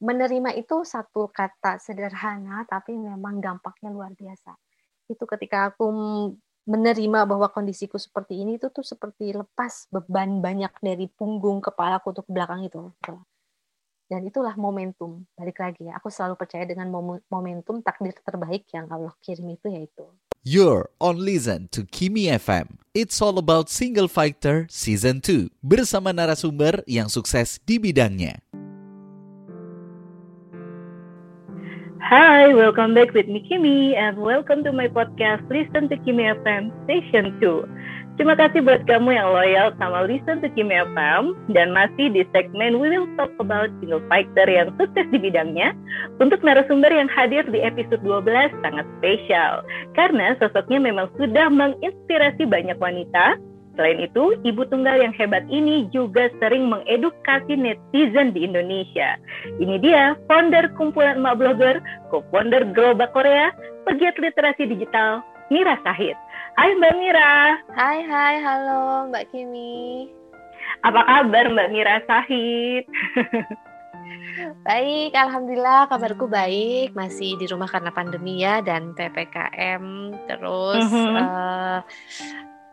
menerima itu satu kata sederhana tapi memang dampaknya luar biasa. Itu ketika aku menerima bahwa kondisiku seperti ini itu tuh seperti lepas beban banyak dari punggung kepalaku untuk ke belakang itu. Dan itulah momentum. Balik lagi ya, aku selalu percaya dengan momentum takdir terbaik yang Allah kirim itu yaitu. You're on listen to Kimi FM. It's all about Single Fighter Season 2 bersama narasumber yang sukses di bidangnya. Hi, welcome back with me Kimi and welcome to my podcast Listen to Kimi FM Station 2. Terima kasih buat kamu yang loyal sama Listen to Kimi FM dan masih di segmen We Will Talk About Single Fighter yang sukses di bidangnya. Untuk narasumber yang hadir di episode 12 sangat spesial karena sosoknya memang sudah menginspirasi banyak wanita Selain itu, ibu tunggal yang hebat ini juga sering mengedukasi netizen di Indonesia. Ini dia, founder kumpulan emak blogger, co-founder Gerobak Korea, pegiat literasi digital, Mira Sahid. Hai Mbak Mira. Hai, hai, halo Mbak Kimi. Apa kabar Mbak Mira Sahid? Baik, alhamdulillah kabarku baik. Masih di rumah karena pandemi ya dan ppkm. Terus mm -hmm. uh,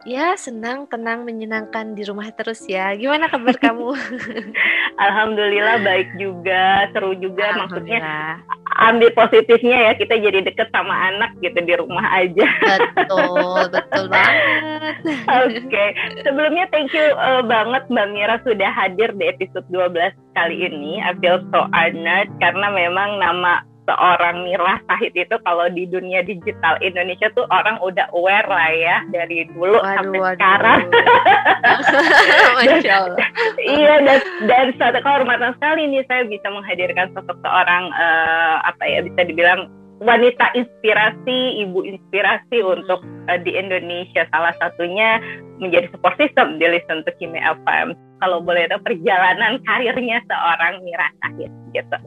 Ya, senang, tenang, menyenangkan di rumah terus ya. Gimana kabar kamu? Alhamdulillah baik juga, seru juga. Maksudnya ambil positifnya ya, kita jadi deket sama anak gitu di rumah aja. Betul, betul banget. Oke, okay. sebelumnya thank you uh, banget Mbak Mira sudah hadir di episode 12 kali ini. I feel so honored karena memang nama seorang Mira Sahid itu kalau di dunia digital Indonesia tuh orang udah aware lah ya dari dulu waduh, sampai waduh. sekarang. Masya Allah. iya dan dan satu kehormatan sekali nih saya bisa menghadirkan sosok seorang uh, apa ya bisa dibilang wanita inspirasi, ibu inspirasi untuk uh, di Indonesia. Salah satunya menjadi support system di Listen to Kimi FM. Kalau boleh tahu perjalanan karirnya seorang Mira Sahid gitu.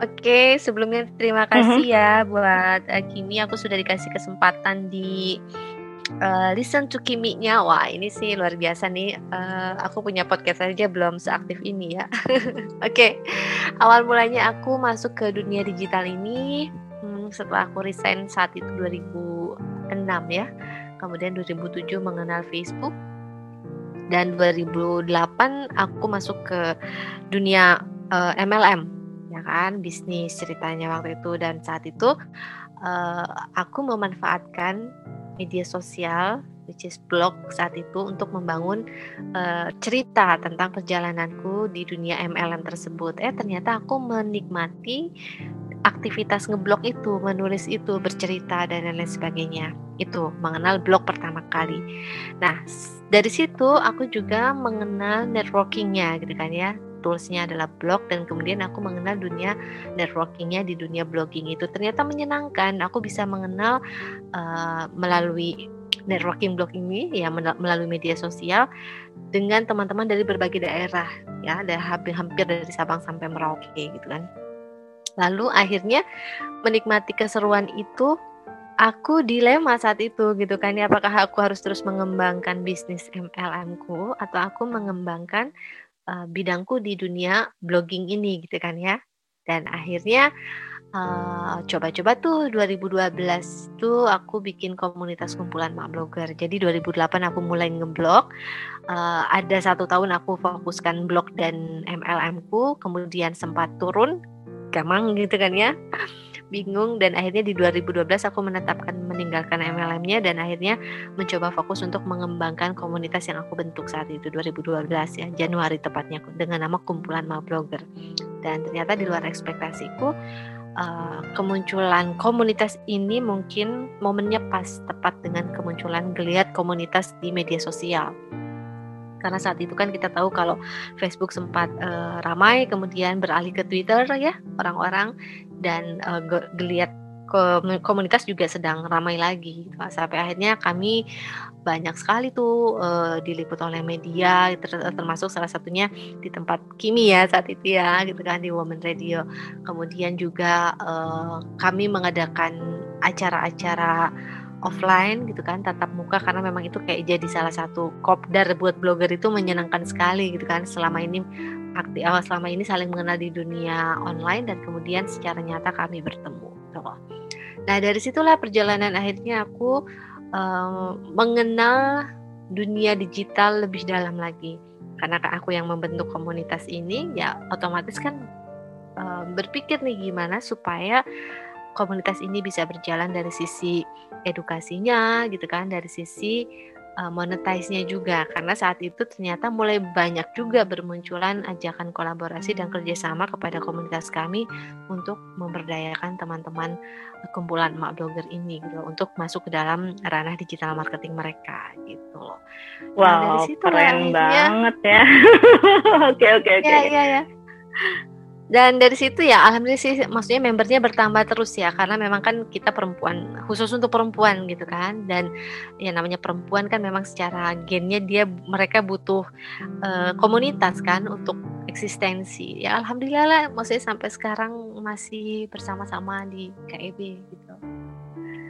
Oke, sebelumnya terima mhm. kasih uh-huh. ya buat uh, Kimi. Aku sudah dikasih kesempatan di uh, listen to Kimi-nya. Wah, ini sih luar biasa nih. Uh, aku punya podcast aja belum seaktif ini ya. Oke, okay. awal mulanya aku masuk ke dunia digital ini hmm, setelah aku resign saat itu 2006 ya. Kemudian 2007 mengenal Facebook dan 2008 aku masuk ke dunia uh, MLM ya kan bisnis ceritanya waktu itu dan saat itu uh, aku memanfaatkan media sosial which is blog saat itu untuk membangun uh, cerita tentang perjalananku di dunia MLM tersebut. Eh ternyata aku menikmati aktivitas ngeblog itu, menulis itu, bercerita dan lain-lain sebagainya. Itu mengenal blog pertama kali. Nah, dari situ aku juga mengenal networkingnya gitu kan ya toolsnya adalah blog dan kemudian aku mengenal dunia networkingnya di dunia blogging itu. Ternyata menyenangkan. Aku bisa mengenal uh, melalui networking blog ini ya melalui media sosial dengan teman-teman dari berbagai daerah ya hampir hampir dari Sabang sampai Merauke gitu kan. Lalu akhirnya menikmati keseruan itu aku dilema saat itu gitu kan ya. Apakah aku harus terus mengembangkan bisnis MLM ku atau aku mengembangkan uh, bidangku di dunia blogging ini gitu kan ya. Dan akhirnya coba coba-coba tuh 2012 tuh aku bikin komunitas kumpulan mak blogger. Jadi 2008 aku mulai ngeblog. Uh, ada satu tahun aku fokuskan blog dan MLM ku, kemudian sempat turun, gamang gitu kan ya bingung dan akhirnya di 2012 aku menetapkan meninggalkan MLM-nya dan akhirnya mencoba fokus untuk mengembangkan komunitas yang aku bentuk saat itu 2012 ya Januari tepatnya dengan nama kumpulan mal blogger. Dan ternyata di luar ekspektasiku uh, kemunculan komunitas ini mungkin momennya pas tepat dengan kemunculan geliat komunitas di media sosial karena saat itu kan kita tahu kalau Facebook sempat uh, ramai kemudian beralih ke Twitter ya orang-orang dan uh, geliat komunitas juga sedang ramai lagi gitu. sampai akhirnya kami banyak sekali tuh uh, diliput oleh media termasuk salah satunya di tempat Kimi ya saat itu ya gitu kan di Women Radio kemudian juga uh, kami mengadakan acara-acara offline gitu kan tatap muka karena memang itu kayak jadi salah satu kopdar buat blogger itu menyenangkan sekali gitu kan selama ini aktif oh, selama ini saling mengenal di dunia online dan kemudian secara nyata kami bertemu. Gitu nah dari situlah perjalanan akhirnya aku uh, mengenal dunia digital lebih dalam lagi. Karena aku yang membentuk komunitas ini, ya otomatis kan uh, berpikir nih gimana supaya komunitas ini bisa berjalan dari sisi edukasinya gitu kan dari sisi uh, monetize-nya juga karena saat itu ternyata mulai banyak juga bermunculan ajakan kolaborasi dan kerjasama kepada komunitas kami untuk memberdayakan teman-teman kumpulan mak blogger ini gitu untuk masuk ke dalam ranah digital marketing mereka gitu loh. Wow, nah, dari situ keren banget ya. Oke oke oke. Ya ya ya dan dari situ ya alhamdulillah sih maksudnya membernya bertambah terus ya karena memang kan kita perempuan khusus untuk perempuan gitu kan dan ya namanya perempuan kan memang secara gennya dia mereka butuh uh, komunitas kan untuk eksistensi ya alhamdulillah lah maksudnya sampai sekarang masih bersama-sama di KEB gitu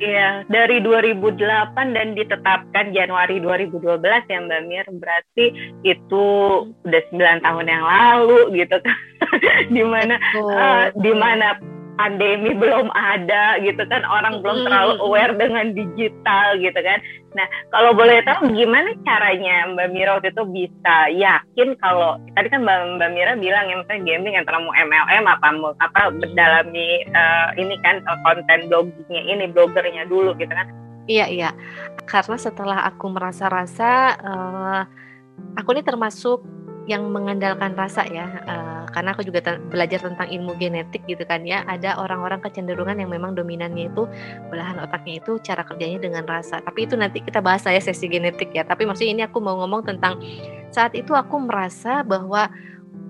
Iya, dari 2008 dan ditetapkan Januari 2012 ya Mbak Mir. Berarti itu udah 9 tahun yang lalu gitu kan. di mana uh, di mana pandemi belum ada gitu kan orang belum terlalu aware dengan digital gitu kan. Nah kalau boleh tahu gimana caranya Mbak Mira waktu itu bisa yakin kalau tadi kan Mbak, Mbak Mira bilang yang misalnya gaming antara mau MLM apa mau apa berdalami uh, ini kan konten bloggingnya ini blogernya dulu gitu kan. Iya iya. Karena setelah aku merasa-rasa uh, aku ini termasuk yang mengandalkan rasa ya uh, karena aku juga belajar tentang ilmu genetik gitu kan ya. Ada orang-orang kecenderungan yang memang dominannya itu belahan otaknya itu cara kerjanya dengan rasa. Tapi itu nanti kita bahas saya sesi genetik ya. Tapi maksudnya ini aku mau ngomong tentang saat itu aku merasa bahwa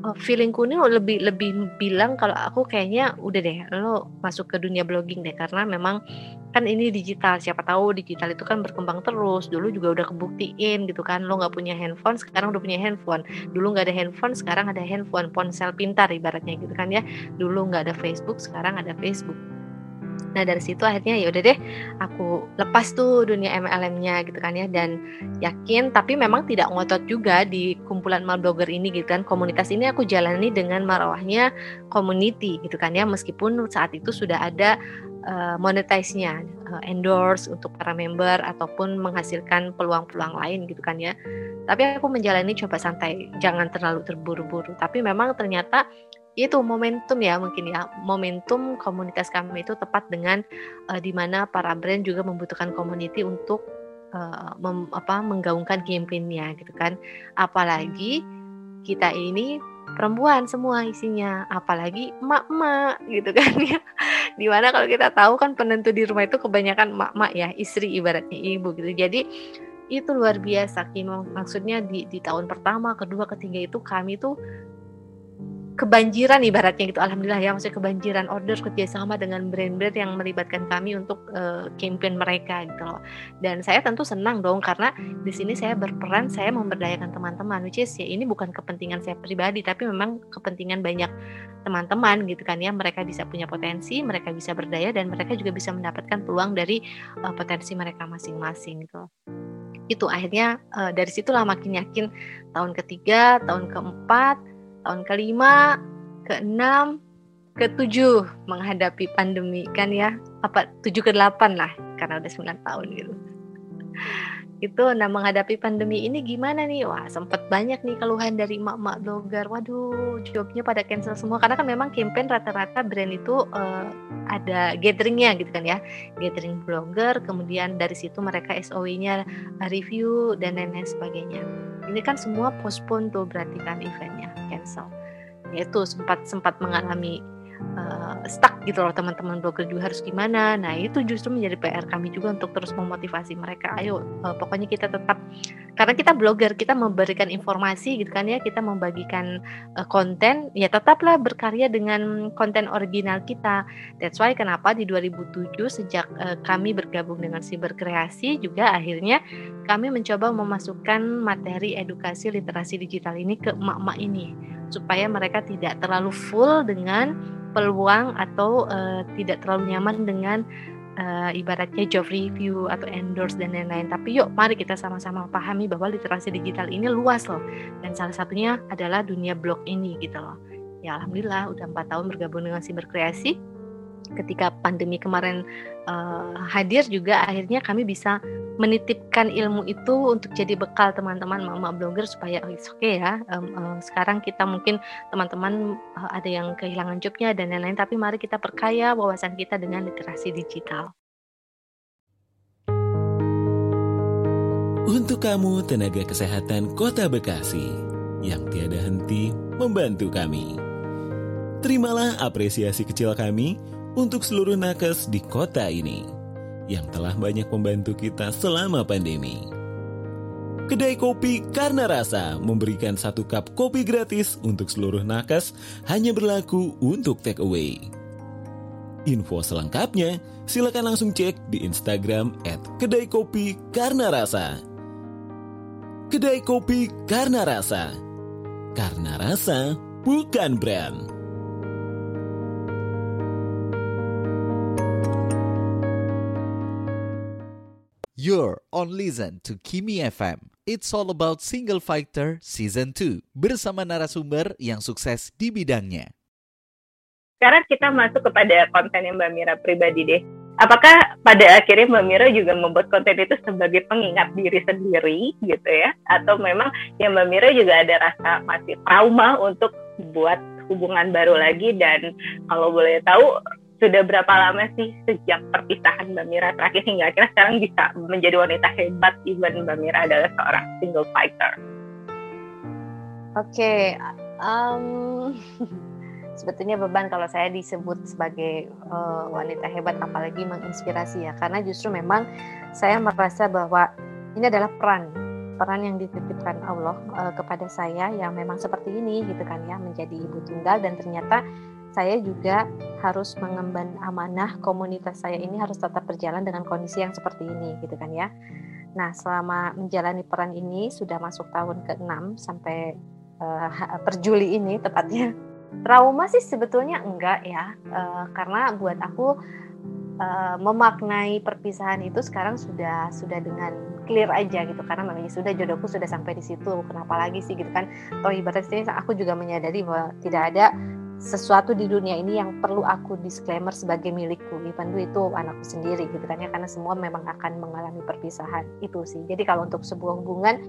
uh, feelingku ini lebih lebih bilang kalau aku kayaknya udah deh lo masuk ke dunia blogging deh. Karena memang kan ini digital siapa tahu digital itu kan berkembang terus. Dulu juga udah kebuktiin gitu kan lo nggak punya handphone sekarang udah punya handphone. Dulu nggak ada handphone sekarang ada handphone ponsel pintar ibaratnya gitu kan ya. Dulu nggak ada Facebook sekarang ada Facebook Nah dari situ akhirnya ya udah deh aku lepas tuh dunia MLM-nya gitu kan ya dan yakin tapi memang tidak ngotot juga di kumpulan mal blogger ini gitu kan. Komunitas ini aku jalani dengan marwahnya community gitu kan ya meskipun saat itu sudah ada uh, monetize-nya uh, endorse untuk para member ataupun menghasilkan peluang-peluang lain gitu kan ya. Tapi aku menjalani coba santai jangan terlalu terburu-buru. Tapi memang ternyata itu momentum ya mungkin ya. Momentum komunitas kami itu tepat dengan uh, di mana para brand juga membutuhkan community untuk uh, mem, apa menggaungkan campaignnya gitu kan. Apalagi kita ini perempuan semua isinya. Apalagi emak-emak gitu kan ya. Di mana kalau kita tahu kan penentu di rumah itu kebanyakan emak-emak ya istri ibaratnya ibu gitu. Jadi itu luar biasa Kimo maksudnya di di tahun pertama kedua ketiga itu kami tuh kebanjiran ibaratnya gitu. Alhamdulillah ya maksudnya kebanjiran order kerjasama dengan brand-brand yang melibatkan kami untuk uh, campaign mereka gitu loh. Dan saya tentu senang dong karena di sini saya berperan saya memberdayakan teman-teman which is ya ini bukan kepentingan saya pribadi tapi memang kepentingan banyak teman-teman gitu kan ya. Mereka bisa punya potensi mereka bisa berdaya dan mereka juga bisa mendapatkan peluang dari uh, potensi mereka masing-masing gitu. Itu akhirnya uh, dari situlah makin yakin tahun ketiga tahun keempat tahun kelima, keenam, ketujuh menghadapi pandemi. Kan ya apa tujuh ke delapan lah karena udah sembilan tahun gitu. Itu nah menghadapi pandemi ini gimana nih? Wah sempet banyak nih keluhan dari mak-mak blogger. Waduh jobnya pada cancel semua. Karena kan memang campaign rata-rata brand itu uh, ada gatheringnya gitu kan ya. Gathering blogger kemudian dari situ mereka SOW-nya review dan lain-lain sebagainya ini kan semua postpone tuh berarti kan eventnya cancel. Yaitu sempat sempat mengalami uh, stuck gitu loh teman-teman blogger juga harus gimana. Nah itu justru menjadi PR kami juga untuk terus memotivasi mereka. Ayo uh, pokoknya kita tetap karena kita blogger kita memberikan informasi gitu kan ya kita membagikan uh, konten ya tetaplah berkarya dengan konten original kita. That's why kenapa di 2007 sejak uh, kami bergabung dengan Siber Kreasi juga akhirnya kami mencoba memasukkan materi edukasi literasi digital ini ke emak-emak ini supaya mereka tidak terlalu full dengan peluang atau uh, tidak terlalu nyaman dengan uh, ibaratnya job review atau endorse dan lain-lain. Tapi yuk mari kita sama-sama pahami bahwa literasi digital ini luas loh. Dan salah satunya adalah dunia blog ini gitu loh. Ya alhamdulillah udah empat tahun bergabung dengan Siber Kreasi. Ketika pandemi kemarin uh, hadir juga akhirnya kami bisa menitipkan ilmu itu untuk jadi bekal teman-teman mama blogger supaya oh, oke okay ya um, uh, sekarang kita mungkin teman-teman uh, ada yang kehilangan jobnya dan lain-lain tapi mari kita perkaya wawasan kita dengan literasi digital. Untuk kamu tenaga kesehatan Kota Bekasi yang tiada henti membantu kami. Terimalah apresiasi kecil kami untuk seluruh nakes di kota ini yang telah banyak membantu kita selama pandemi. Kedai kopi Karena Rasa memberikan satu cup kopi gratis untuk seluruh nakes hanya berlaku untuk take away. Info selengkapnya silakan langsung cek di Instagram at Kedai Kopi Karena Rasa. Kedai Kopi Karena Rasa. Karena rasa bukan brand. You're on listen to Kimi FM. It's all about Single Fighter Season 2 bersama narasumber yang sukses di bidangnya. Sekarang kita masuk kepada konten yang Mbak Mira pribadi deh. Apakah pada akhirnya Mbak Mira juga membuat konten itu sebagai pengingat diri sendiri gitu ya? Atau memang ya Mbak Mira juga ada rasa masih trauma untuk buat hubungan baru lagi dan kalau boleh tahu sudah berapa lama sih sejak perpisahan Mbak Mira terakhir hingga akhirnya sekarang bisa menjadi wanita hebat even Mbak Mira adalah seorang single fighter? Oke, okay, um, sebetulnya beban kalau saya disebut sebagai uh, wanita hebat apalagi menginspirasi ya karena justru memang saya merasa bahwa ini adalah peran peran yang dititipkan Allah uh, kepada saya yang memang seperti ini gitu kan ya menjadi ibu tunggal dan ternyata saya juga harus mengemban amanah komunitas saya ini harus tetap berjalan dengan kondisi yang seperti ini gitu kan ya. Nah, selama menjalani peran ini sudah masuk tahun ke-6 sampai uh, per Juli ini tepatnya. Trauma sih sebetulnya enggak ya. Uh, karena buat aku uh, memaknai perpisahan itu sekarang sudah sudah dengan clear aja gitu karena memang sudah jodohku sudah sampai di situ kenapa lagi sih gitu kan toh ibaratnya aku juga menyadari bahwa tidak ada sesuatu di dunia ini yang perlu aku disclaimer sebagai milikku. Even itu anakku sendiri gitu kan ya karena semua memang akan mengalami perpisahan. Itu sih. Jadi kalau untuk sebuah hubungan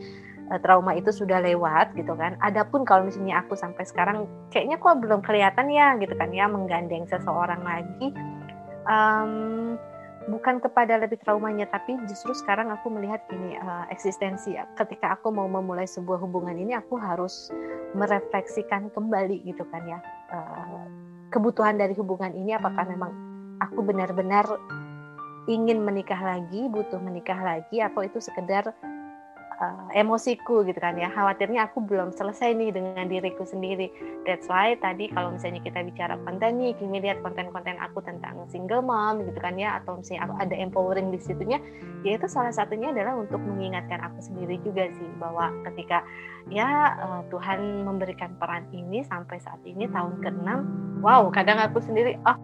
eh, trauma itu sudah lewat gitu kan adapun kalau misalnya aku sampai sekarang kayaknya kok belum kelihatan ya gitu kan ya menggandeng seseorang lagi um, bukan kepada lebih traumanya tapi justru sekarang aku melihat ini uh, eksistensi ketika aku mau memulai sebuah hubungan ini aku harus merefleksikan kembali gitu kan ya uh, kebutuhan dari hubungan ini apakah memang aku benar-benar ingin menikah lagi butuh menikah lagi atau itu sekedar uh, emosiku gitu kan ya. Khawatirnya aku belum selesai nih dengan diriku sendiri. That's why tadi kalau misalnya kita bicara konten nih kini lihat konten-konten aku tentang single mom gitu kan ya atau misalnya aku ada empowering di situnya ya itu salah satunya adalah untuk mengingatkan aku sendiri juga sih bahwa ketika ya uh, Tuhan memberikan peran ini sampai saat ini tahun ke-6 wow kadang aku sendiri oh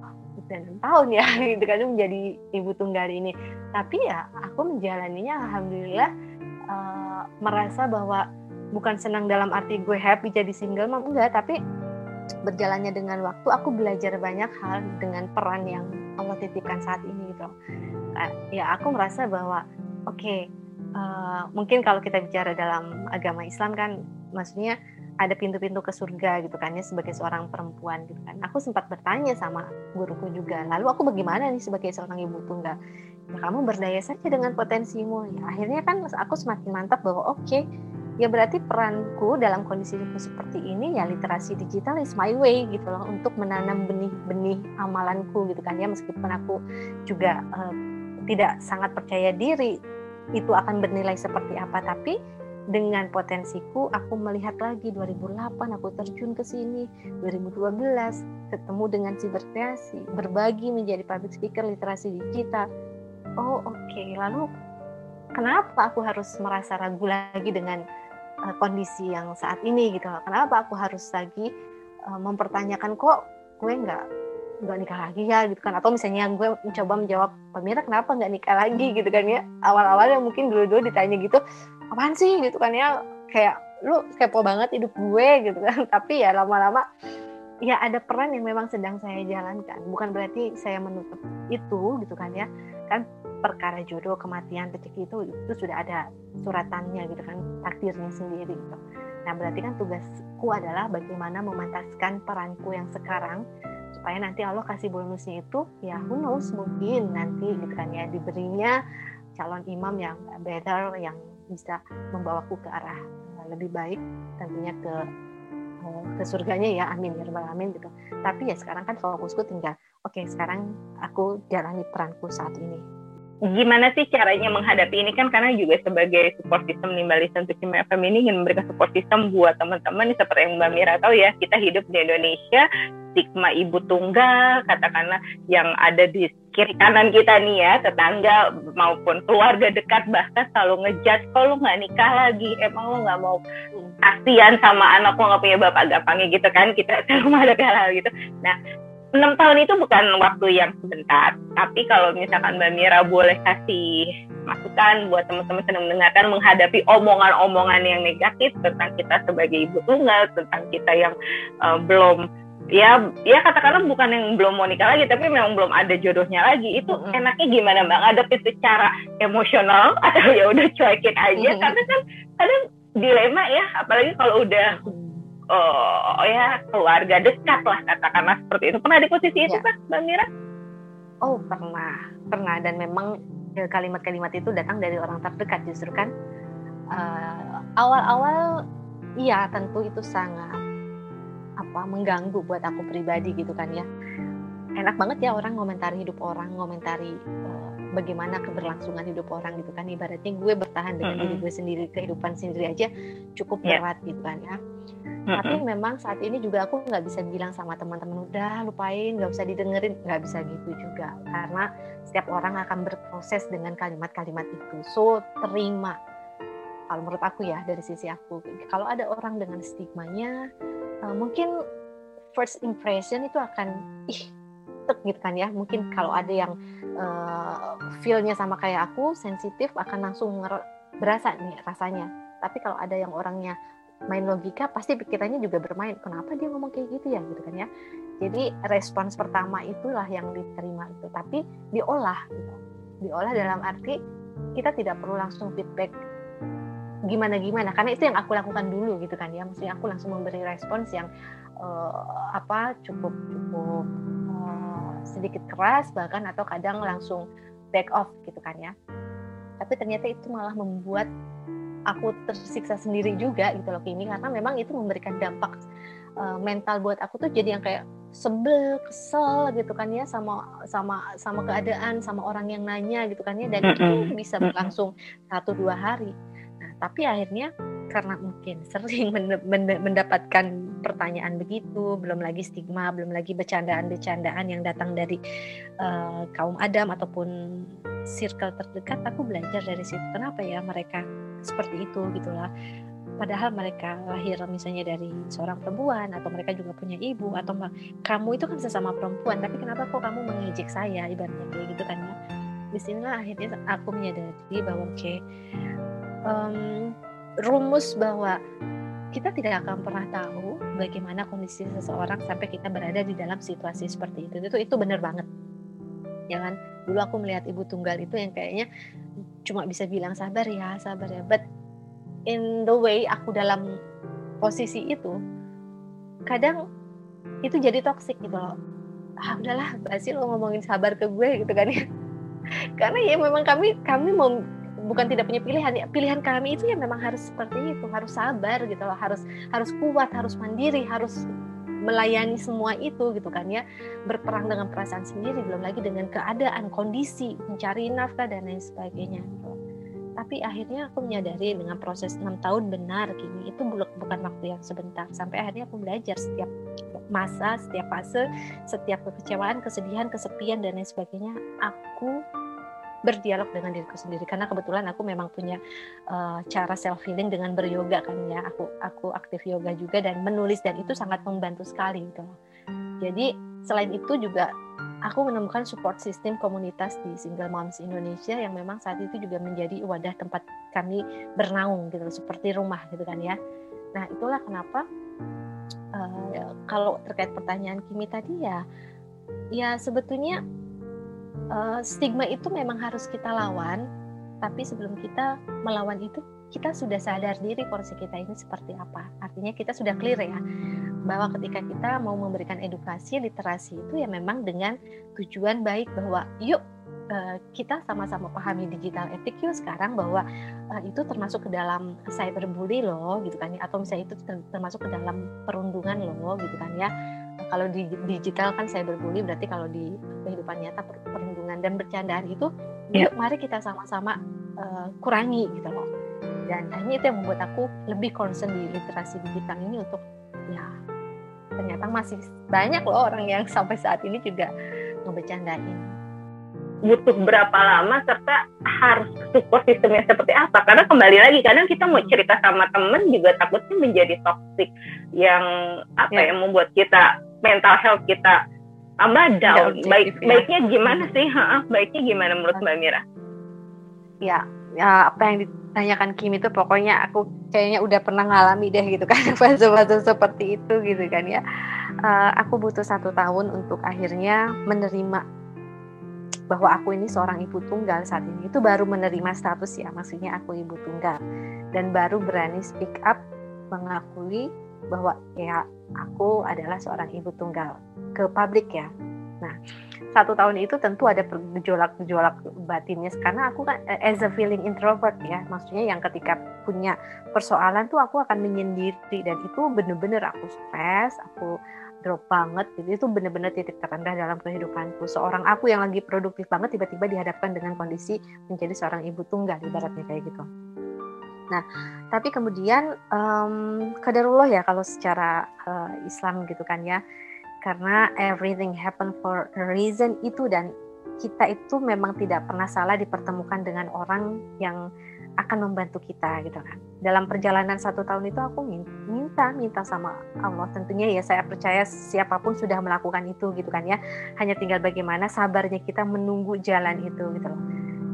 udah enam tahun ya gitu kan menjadi ibu tunggal ini. Tapi ya aku menjalaninya alhamdulillah uh, merasa bahwa bukan senang dalam arti gue happy jadi single mah enggak tapi berjalannya dengan waktu aku belajar banyak hal dengan peran yang Allah titipkan saat ini gitu ya aku merasa bahwa oke okay, uh, eh, mungkin kalau kita bicara dalam agama Islam kan maksudnya ada pintu-pintu ke surga gitu kan ya sebagai seorang perempuan gitu kan. Aku sempat bertanya sama guruku juga. Lalu aku bagaimana nih sebagai seorang ibu tunggal? Ya kamu berdaya saja dengan potensimu. Ya akhirnya kan aku semakin mantap bahwa oke, okay, ya berarti peranku dalam kondisi seperti ini ya literasi digital is my way gitu loh untuk menanam benih-benih amalanku gitu kan ya meskipun aku juga uh, tidak sangat percaya diri itu akan bernilai seperti apa tapi dengan potensiku aku melihat lagi 2008 aku terjun ke sini 2012 ketemu dengan siberkreasi berbagi menjadi public speaker literasi digital oh oke. Okay. lalu kenapa aku harus merasa ragu lagi dengan uh, kondisi yang saat ini gitu? Kenapa aku harus lagi uh, mempertanyakan kok gue nggak nggak nikah lagi ya? Gitu kan? Atau misalnya gue mencoba menjawab Pamira kenapa nggak nikah lagi? Gitu kan ya. Awal-awalnya mungkin dulu-dulu ditanya gitu apaan sih? Gitu kan ya. Kayak lu kepo banget hidup gue gitu kan. Tapi ya lama-lama ya ada peran yang memang sedang saya jalankan. Bukan berarti saya menutup itu gitu kan ya. Kan perkara jodoh kematian rezeki itu itu sudah ada suratannya gitu kan takdirnya sendiri gitu. Nah berarti kan tugasku adalah bagaimana memantaskan peranku yang sekarang supaya nanti Allah kasih bonusnya itu ya who knows mungkin nanti gitu kan ya diberinya calon imam yang better yang bisa membawaku ke arah eh, lebih baik tentunya ke eh, ke surganya ya amin ya rabbal alamin gitu. Tapi ya sekarang kan fokusku tinggal oke okay, sekarang aku jalani peranku saat ini gimana sih caranya menghadapi ini? Kan karena juga sebagai support system Nimba Listen to Kim FM ini ingin memberikan support system buat teman-teman seperti yang Mbak Mira tahu ya kita hidup di Indonesia stigma ibu tunggal katakanlah yang ada di kiri kanan kita nih ya tetangga maupun keluarga dekat bahkan selalu ngejudge kalau lu nggak nikah lagi? Emang lu nggak mau kasihan sama anak lu nggak punya bapak gampangnya gitu kan kita selalu ada hal gitu. Nah enam tahun itu bukan waktu yang sebentar. Tapi kalau misalkan Mbak Mira boleh kasih masukan buat teman-teman sedang mendengarkan menghadapi omongan-omongan yang negatif tentang kita sebagai ibu tunggal, tentang kita yang uh, belum ya ya katakanlah bukan yang belum mau nikah lagi tapi memang belum ada jodohnya lagi itu mm -hmm. enaknya gimana mbak ngadepin secara emosional atau ya udah cuekin aja mm -hmm. karena kan kadang dilema ya apalagi kalau udah oh ya keluarga dekat lah katakanlah seperti itu pernah di posisi ya. itu kan mbak Mira? Oh pernah pernah dan memang e, kalimat-kalimat itu datang dari orang terdekat justru kan uh, awal-awal iya tentu itu sangat apa mengganggu buat aku pribadi gitu kan ya enak banget ya orang ngomentari hidup orang ngomentari uh, bagaimana keberlangsungan hidup orang gitu kan ibaratnya gue bertahan dengan mm -hmm. diri gue sendiri kehidupan sendiri aja cukup yeah. berat gitu kan ya tapi memang saat ini juga aku nggak bisa bilang sama teman-teman udah lupain nggak usah didengerin. Nggak bisa gitu juga karena setiap orang akan berproses dengan kalimat-kalimat itu. So terima. Kalau menurut aku ya dari sisi aku. Kalau ada orang dengan stigmanya uh, mungkin first impression itu akan ih tek gitu kan ya. Mungkin kalau ada yang uh, feelnya sama kayak aku sensitif akan langsung berasa nih rasanya. Tapi kalau ada yang orangnya main logika pasti pikirannya juga bermain kenapa dia ngomong kayak gitu ya? Gitu kan ya. Jadi respons pertama itulah yang diterima itu tapi diolah gitu. Diolah dalam arti kita tidak perlu langsung feedback gimana gimana karena itu yang aku lakukan dulu gitu kan ya. Maksudnya aku langsung memberi respons yang uh, apa cukup cukup uh, sedikit keras bahkan atau kadang langsung back off gitu kan ya. Tapi ternyata itu malah membuat aku tersiksa sendiri juga gitu loh ini karena memang itu memberikan dampak uh, mental buat aku tuh jadi yang kayak sebel, kesel gitu kan ya sama sama sama keadaan, sama orang yang nanya gitu kan ya. Dan itu bisa berlangsung satu dua hari. Nah tapi akhirnya karena mungkin sering mendapatkan pertanyaan begitu, belum lagi stigma, belum lagi bercandaan-bercandaan yang datang dari uh, kaum Adam ataupun circle terdekat, aku belajar dari situ. Kenapa ya mereka seperti itu gitulah padahal mereka lahir misalnya dari seorang perempuan atau mereka juga punya ibu atau kamu itu kan sesama perempuan tapi kenapa kok kamu mengejek saya ibaratnya kayak gitu kan ya. Di sinilah akhirnya aku menyadari bahwa oke okay, um, rumus bahwa kita tidak akan pernah tahu bagaimana kondisi seseorang sampai kita berada di dalam situasi seperti itu. Itu itu benar banget. Ya kan? Dulu aku melihat ibu tunggal itu yang kayaknya cuma bisa bilang sabar ya sabar ya. But in the way aku dalam posisi itu kadang itu jadi toxic gitu loh. Ah udahlah basi lo ngomongin sabar ke gue gitu kan ya. Karena ya memang kami kami mau bukan tidak punya pilihan ya. Pilihan kami itu ya memang harus seperti itu harus sabar gitu loh. Harus harus kuat harus mandiri harus melayani semua itu gitu kan ya. Berperang dengan perasaan sendiri belum lagi dengan keadaan kondisi mencari nafkah dan lain sebagainya gitu. tapi akhirnya aku menyadari dengan proses enam tahun benar kini itu bukan waktu yang sebentar. Sampai akhirnya aku belajar setiap masa setiap fase setiap kekecewaan kesedihan kesepian dan lain sebagainya aku berdialog dengan diriku sendiri. Karena kebetulan aku memang punya uh, cara self healing dengan beryoga kan ya. Aku aku aktif yoga juga dan menulis dan itu sangat membantu sekali gitu jadi selain itu juga aku menemukan support system komunitas di Single Moms Indonesia yang memang saat itu juga menjadi wadah tempat kami bernaung gitu seperti rumah gitu kan ya. Nah itulah kenapa uh, kalau terkait pertanyaan Kimi tadi ya ya sebetulnya uh, stigma itu memang harus kita lawan tapi sebelum kita melawan itu kita sudah sadar diri porsi kita ini seperti apa. Artinya kita sudah clear ya bahwa ketika kita mau memberikan edukasi literasi itu ya memang dengan tujuan baik bahwa yuk eh, kita sama-sama pahami digital etik yuk sekarang bahwa uh, itu termasuk ke dalam cyberbully loh gitu kan ya. Atau misalnya itu termasuk ke dalam perundungan loh gitu kan ya kalau di digital kan cyberbully berarti kalau di kehidupan nyata perundungan dan bercandaan itu yeah. yuk mari kita sama-sama uh, kurangi gitu loh dan akhirnya itu yang membuat aku lebih concern di literasi digital ini untuk ya ternyata masih banyak loh orang yang sampai saat ini juga ngebecandain butuh berapa lama serta harus support sistemnya seperti apa. Karena kembali lagi kadang kita mau cerita sama temen juga takutnya menjadi toxic yang apa ya. yang membuat kita mental health kita tambah down. baik ya. baiknya gimana sih? Ha, baiknya gimana menurut mbak Mira? Ya ya apa yang ditanyakan Kim itu pokoknya aku kayaknya udah pernah ngalami deh gitu kan fase-fase seperti itu gitu kan ya. Uh, aku butuh satu tahun untuk akhirnya menerima bahwa aku ini seorang ibu tunggal saat ini itu baru menerima status ya maksudnya aku ibu tunggal. Dan baru berani speak up mengakui bahwa ya aku adalah seorang ibu tunggal ke publik ya. Nah satu tahun itu tentu ada gejolak-gejolak batinnya karena aku kan eh, as a feeling introvert ya. Maksudnya yang ketika punya persoalan tuh aku akan menyendiri dan itu bener-bener aku stres aku drop banget. Jadi itu bener-bener titik terendah dalam kehidupanku. Seorang aku yang lagi produktif banget tiba-tiba dihadapkan dengan kondisi menjadi seorang ibu tunggal ibaratnya kayak gitu. Nah, tapi kemudian um, kadarullah ya kalau secara uh, Islam gitu kan ya. Karena everything happen for a reason itu dan kita itu memang tidak pernah salah dipertemukan dengan orang yang akan membantu kita gitu kan. Dalam perjalanan satu tahun itu aku minta minta sama Allah tentunya ya saya percaya siapa pun sudah melakukan itu gitu kan ya. Hanya tinggal bagaimana sabarnya kita menunggu jalan itu gitu loh.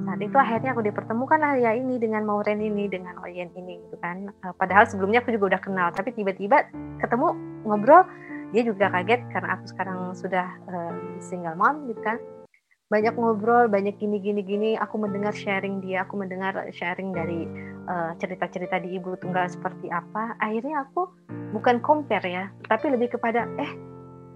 Saat itu akhirnya aku dipertemukan lah ya ini dengan Mauren ini dengan Oyen ini gitu kan. Eh, padahal sebelumnya aku juga udah kenal tapi tiba-tiba ketemu ngobrol dia juga kaget karena aku sekarang sudah uh, single mom gitu kan banyak ngobrol banyak gini gini gini. Aku mendengar sharing dia aku mendengar sharing dari uh, cerita-cerita di ibu tunggal seperti apa. Akhirnya aku bukan compare ya tapi lebih kepada eh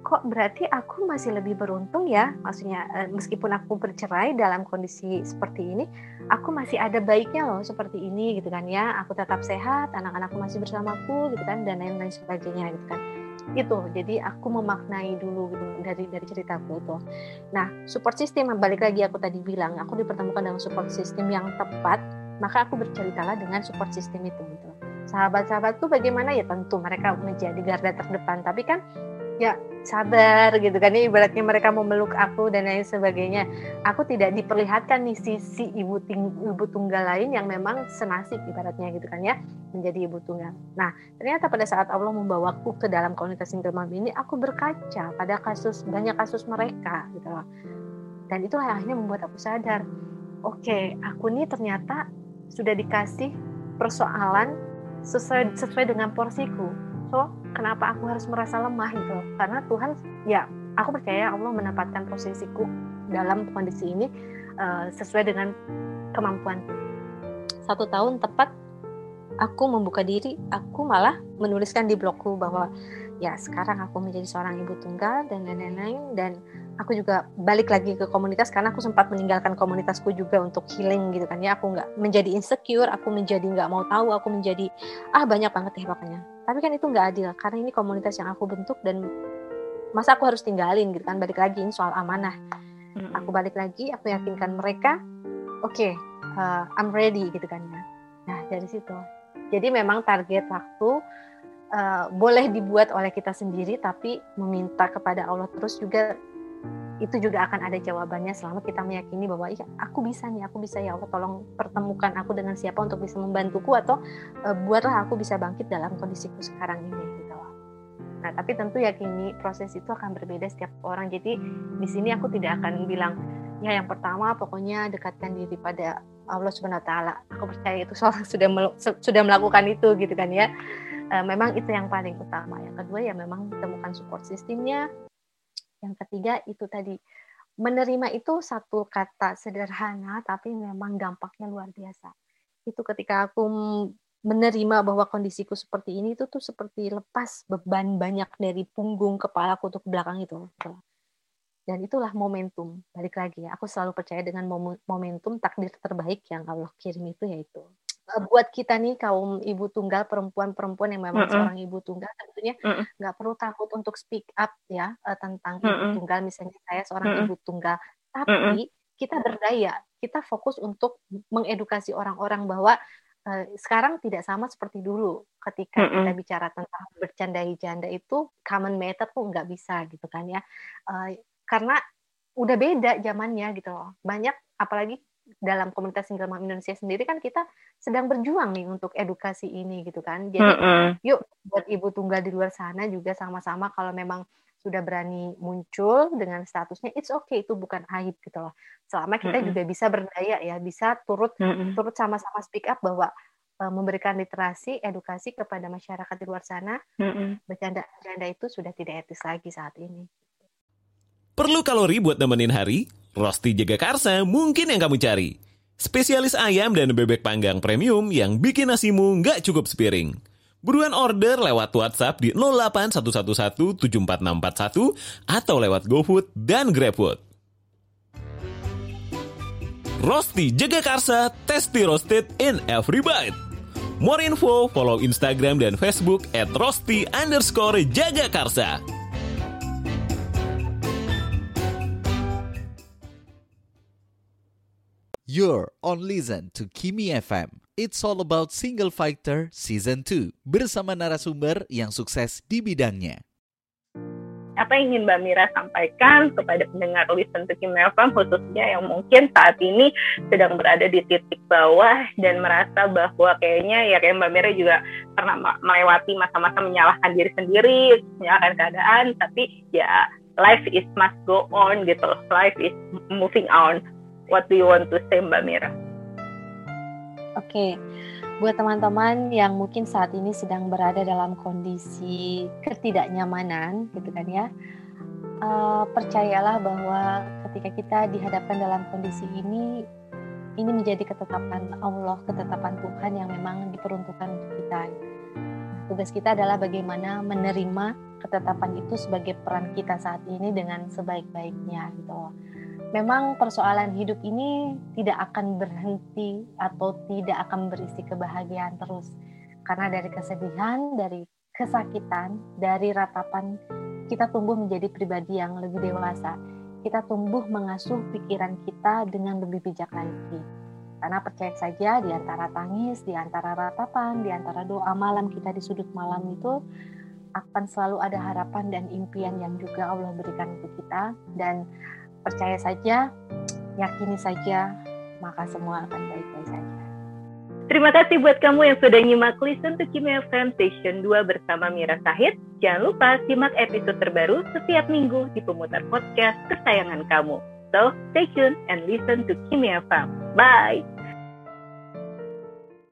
kok berarti aku masih lebih beruntung ya? Maksudnya uh, meskipun aku bercerai dalam kondisi seperti ini aku masih ada baiknya loh seperti ini gitu kan ya. Aku tetap sehat anak-anakku masih bersamaku gitu kan dan lain-lain sebagainya gitu kan itu jadi aku memaknai dulu gitu dari dari ceritaku itu. Nah support system balik lagi aku tadi bilang aku dipertemukan dengan support system yang tepat maka aku berceritalah dengan support system itu gitu. Sahabat-sahabatku bagaimana? Ya tentu mereka menjadi garda terdepan. Tapi kan ya sabar gitu kan. Ya ibaratnya mereka memeluk aku dan lain sebagainya. Aku tidak diperlihatkan nih sisi ibu ting ibu tunggal lain yang memang senasib ibaratnya gitu kan ya menjadi ibu tunggal. Nah ternyata pada saat Allah membawaku ke dalam komunitas single mom ini aku berkaca pada kasus banyak kasus mereka gitu loh. Dan itu akhirnya membuat aku sadar oke okay, aku ini ternyata sudah dikasih persoalan sesuai sesuai dengan porsiku. So kenapa aku harus merasa lemah gitu. Karena Tuhan ya aku percaya Allah menempatkan posisiku dalam kondisi ini uh, sesuai dengan kemampuanku satu tahun tepat aku membuka diri. Aku malah menuliskan di blogku bahwa ya sekarang aku menjadi seorang ibu tunggal dan lain-lain dan aku juga balik lagi ke komunitas karena aku sempat meninggalkan komunitasku juga untuk healing gitu kan ya. Aku nggak menjadi insecure aku menjadi nggak mau tahu aku menjadi ah banyak banget ya pokoknya. Tapi kan itu nggak adil karena ini komunitas yang aku bentuk dan masa aku harus tinggalin gitu kan. Balik lagi ini soal amanah. Aku balik lagi aku yakinkan mereka oke okay, uh, I'm ready gitu kan ya. Nah dari situ. Jadi memang target waktu uh, boleh dibuat oleh kita sendiri tapi meminta kepada Allah terus juga itu juga akan ada jawabannya selama kita meyakini bahwa iya aku bisa nih aku bisa ya Allah tolong pertemukan aku dengan siapa untuk bisa membantuku atau uh, buatlah aku bisa bangkit dalam kondisiku sekarang ini gitu Nah, tapi tentu ya kini proses itu akan berbeda setiap orang. Jadi di sini aku tidak akan bilang ya yang pertama pokoknya dekatkan diri pada Allah Subhanahu wa taala. Aku percaya itu seorang sudah sudah melakukan itu gitu kan ya. E, memang itu yang paling utama. Yang kedua ya memang temukan support sistemnya. Yang ketiga itu tadi menerima itu satu kata sederhana tapi memang dampaknya luar biasa. Itu ketika aku menerima bahwa kondisiku seperti ini itu tuh seperti lepas beban banyak dari punggung kepalaku untuk ke belakang itu. Dan itulah momentum. Balik lagi ya, aku selalu percaya dengan momentum takdir terbaik yang Allah kirim itu yaitu buat kita nih kaum ibu tunggal perempuan-perempuan yang memang mm -hmm. seorang ibu tunggal tentunya nggak mm -hmm. perlu takut untuk speak up ya uh, tentang mm -hmm. ibu tunggal misalnya saya seorang mm -hmm. ibu tunggal tapi mm -hmm. kita berdaya kita fokus untuk mengedukasi orang-orang bahwa uh, sekarang tidak sama seperti dulu ketika mm -hmm. kita bicara tentang bercanda janda itu common matter tuh nggak bisa gitu kan ya uh, karena udah beda zamannya gitu loh banyak apalagi dalam komunitas single mom Indonesia sendiri kan kita sedang berjuang nih untuk edukasi ini gitu kan. Jadi mm -hmm. yuk buat ibu tunggal di luar sana juga sama-sama kalau memang sudah berani muncul dengan statusnya it's okay itu bukan aib gitu loh. Selama kita mm -hmm. juga bisa berdaya ya, bisa turut mm -hmm. turut sama-sama speak up bahwa uh, memberikan literasi, edukasi kepada masyarakat di luar sana. Mm -hmm. Bercanda-bercanda itu sudah tidak etis lagi saat ini. Perlu kalori buat nemenin hari? Rosti Jaga Karsa mungkin yang kamu cari. Spesialis ayam dan bebek panggang premium yang bikin nasimu nggak cukup sepiring. Buruan order lewat WhatsApp di 08111744641 atau lewat GoFood dan GrabFood. Rosti Jaga Karsa, tasty roasted in every bite. More info, follow Instagram dan Facebook at rosti underscore jagakarsa. You're on Listen to Kimi FM. It's all about Single Fighter Season 2 bersama narasumber yang sukses di bidangnya. Apa yang ingin Mbak Mira sampaikan kepada pendengar Listen to Kimi FM khususnya yang mungkin saat ini sedang berada di titik bawah dan merasa bahwa kayaknya ya kayak Mbak Mira juga pernah melewati masa-masa menyalahkan diri sendiri, menyalahkan keadaan, tapi ya life is must go on gitu. Life is moving on what do you want to say Mbak Mira? Oke, okay. buat teman-teman yang mungkin saat ini sedang berada dalam kondisi ketidaknyamanan, gitu kan ya, uh, percayalah bahwa ketika kita dihadapkan dalam kondisi ini, ini menjadi ketetapan Allah, ketetapan Tuhan yang memang diperuntukkan untuk kita. Tugas kita adalah bagaimana menerima ketetapan itu sebagai peran kita saat ini dengan sebaik-baiknya, gitu memang persoalan hidup ini tidak akan berhenti atau tidak akan berisi kebahagiaan terus. Karena dari kesedihan, dari kesakitan, dari ratapan, kita tumbuh menjadi pribadi yang lebih dewasa. Kita tumbuh mengasuh pikiran kita dengan lebih bijak lagi. Karena percaya saja di antara tangis, di antara ratapan, di antara doa malam kita di sudut malam itu akan selalu ada harapan dan impian yang juga Allah berikan untuk kita dan percaya saja, yakini saja, maka semua akan baik-baik saja. Terima kasih buat kamu yang sudah nyimak Listen to Kimia FM Station 2 bersama Mira Sahid. Jangan lupa simak episode terbaru setiap minggu di pemutar podcast kesayangan kamu. So, stay tuned and listen to Kimia FM. Bye!